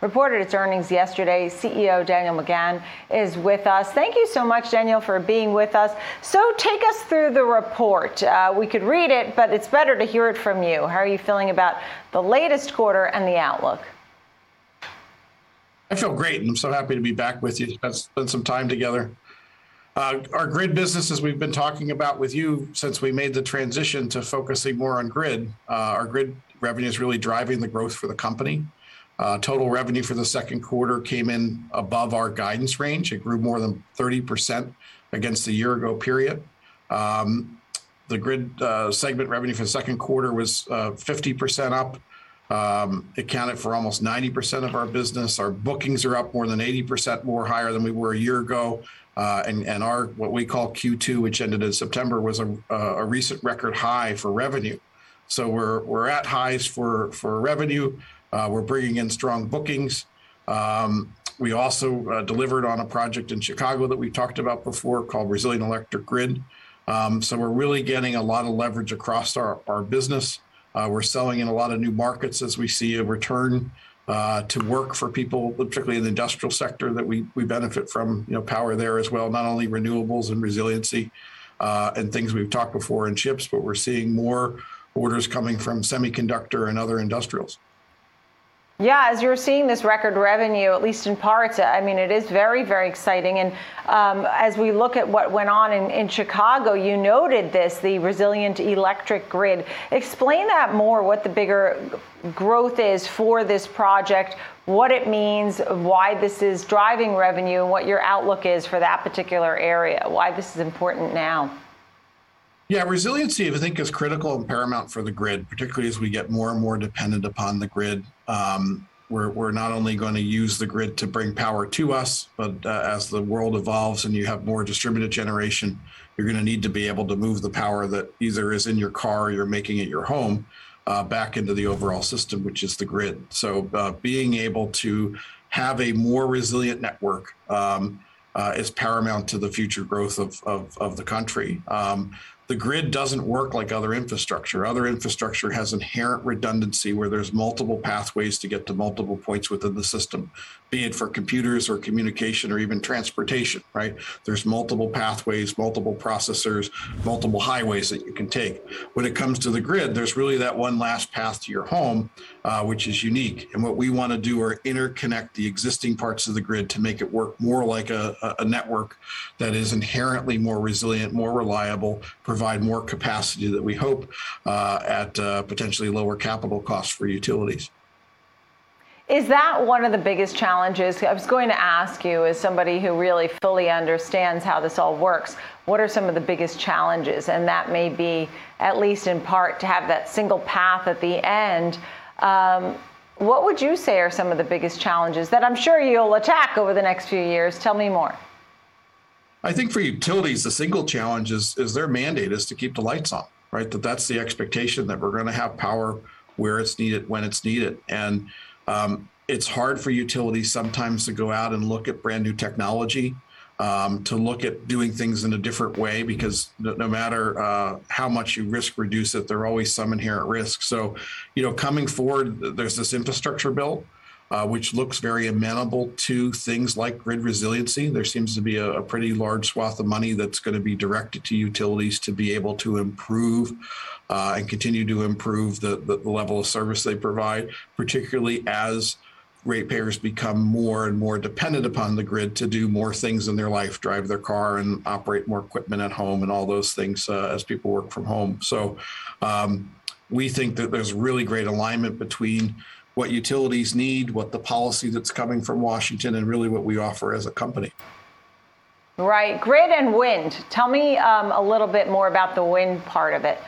reported its earnings yesterday. CEO Daniel McGahn is with us. Thank you so much, Daniel, for being with us. So take us through the report. Uh, we could read it, but it's better to hear it from you. How are you feeling about the latest quarter and the outlook? I feel great, and I'm so happy to be back with you. Spend some time together. Uh, our grid business, as we've been talking about with you since we made the transition to focusing more on grid, uh, our grid revenue is really driving the growth for the company. Uh, total revenue for the second quarter came in above our guidance range. It grew more than 30% against the year ago period. Um, the grid uh, segment revenue for the second quarter was 50% uh, up. Um, accounted for almost 90% of our business. Our bookings are up more than 80% more higher than we were a year ago. Uh, and, and our what we call Q2, which ended in September, was a, a recent record high for revenue. So we're we're at highs for for revenue. Uh, we're bringing in strong bookings. Um, we also uh, delivered on a project in Chicago that we talked about before called Resilient Electric Grid. Um, so we're really getting a lot of leverage across our, our business. Uh, we're selling in a lot of new markets as we see a return uh, to work for people, particularly in the industrial sector, that we we benefit from. You know, power there as well. Not only renewables and resiliency uh, and things we've talked before in chips, but we're seeing more orders coming from semiconductor and other industrials. Yeah, as you're seeing this record revenue, at least in parts, I mean, it is very, very exciting. And um, as we look at what went on in, in Chicago, you noted this, the resilient electric grid. Explain that more, what the bigger growth is for this project, what it means, why this is driving revenue, and what your outlook is for that particular area, why this is important now. Yeah, resiliency, I think, is critical and paramount for the grid, particularly as we get more and more dependent upon the grid. Um, we're, we're not only going to use the grid to bring power to us, but uh, as the world evolves and you have more distributed generation, you're going to need to be able to move the power that either is in your car or you're making at your home uh, back into the overall system, which is the grid. So, uh, being able to have a more resilient network um, uh, is paramount to the future growth of, of, of the country. Um, the grid doesn't work like other infrastructure. Other infrastructure has inherent redundancy where there's multiple pathways to get to multiple points within the system, be it for computers or communication or even transportation, right? There's multiple pathways, multiple processors, multiple highways that you can take. When it comes to the grid, there's really that one last path to your home, uh, which is unique. And what we want to do are interconnect the existing parts of the grid to make it work more like a, a network that is inherently more resilient, more reliable, provide more capacity that we hope uh, at uh, potentially lower capital costs for utilities. Is that one of the biggest challenges? I was going to ask you, as somebody who really fully understands how this all works, what are some of the biggest challenges? And that may be, at least in part, to have that single path at the end. Um, what would you say are some of the biggest challenges that I'm sure you'll attack over the next few years? Tell me more. I think for utilities, the single challenge is, is their mandate is to keep the lights on, right? That that's the expectation that we're going to have power where it's needed when it's needed. And um, it's hard for utilities sometimes to go out and look at brand new technology, um, to look at doing things in a different way because no, no matter uh, how much you risk reduce it, there are always some inherent risk. So, you know, coming forward, there's this infrastructure bill uh, which looks very amenable to things like grid resiliency. There seems to be a, a pretty large swath of money that's going to be directed to utilities to be able to improve uh, and continue to improve the, the, the level of service they provide, particularly as ratepayers become more and more dependent upon the grid to do more things in their life, drive their car and operate more equipment at home and all those things uh, as people work from home. So um, we think that there's really great alignment between what utilities need, what the policy that's coming from Washington, and really what we offer as a company. Right. Grid and wind. Tell me um, a little bit more about the wind part of it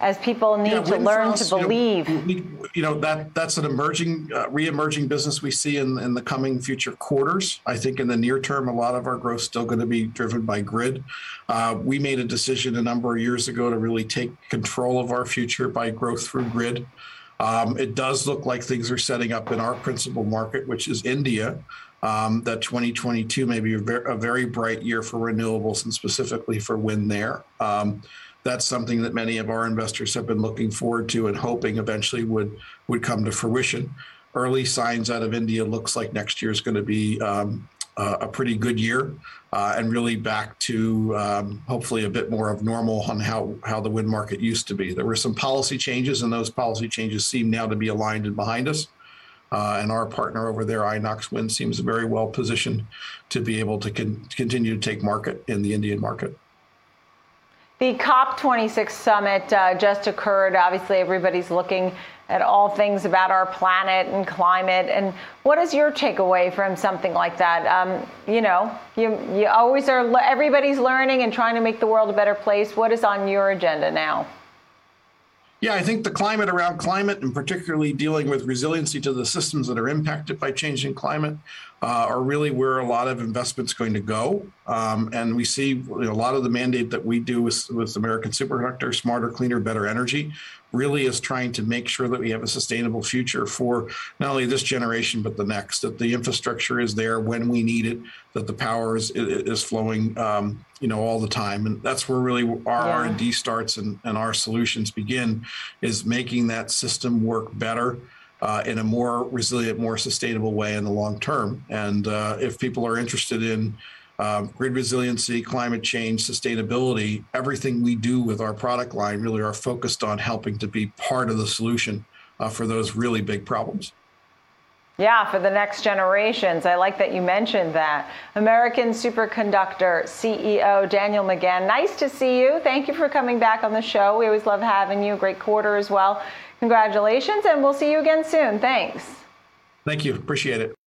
as people need yeah, to learn us, to believe. You know, we, you know, that that's an emerging, uh, re-emerging business we see in, in the coming future quarters. I think in the near term, a lot of our growth is still going to be driven by grid. Uh, we made a decision a number of years ago to really take control of our future by growth through grid. Um, it does look like things are setting up in our principal market, which is India. Um, that 2022 may be a very, bright year for renewables and specifically for wind there. Um, that's something that many of our investors have been looking forward to and hoping eventually would would come to fruition. early signs out of India looks like next year is going to be um, uh, a pretty good year uh, and really back to um, hopefully a bit more of normal on how, how the wind market used to be. There were some policy changes, and those policy changes seem now to be aligned and behind us. Uh, and our partner over there, Inox Wind, seems very well positioned to be able to con- continue to take market in the Indian market. The COP26 summit uh, just occurred. Obviously, everybody's looking at all things about our planet and climate. And what is your takeaway from something like that? Um, you know, you you always are. Everybody's learning and trying to make the world a better place. What is on your agenda now? Yeah, I think the climate around climate, and particularly dealing with resiliency to the systems that are impacted by changing climate, uh, are really where a lot of investment's going to go. Um, and we see you know, a lot of the mandate that we do with, with American Superconductor, smarter, cleaner, better energy, really is trying to make sure that we have a sustainable future for not only this generation but the next. That the infrastructure is there when we need it, that the power is is flowing, um, you know, all the time, and that's where really our yeah. R and D starts and, and our solutions begin, is making that system work better uh, in a more resilient, more sustainable way in the long term. And uh, if people are interested in um, grid resiliency, climate change, sustainability, everything we do with our product line really are focused on helping to be part of the solution uh, for those really big problems. Yeah, for the next generations. I like that you mentioned that. American Superconductor CEO Daniel McGahn, nice to see you. Thank you for coming back on the show. We always love having you. Great quarter as well. Congratulations, and we'll see you again soon. Thanks. Thank you. Appreciate it.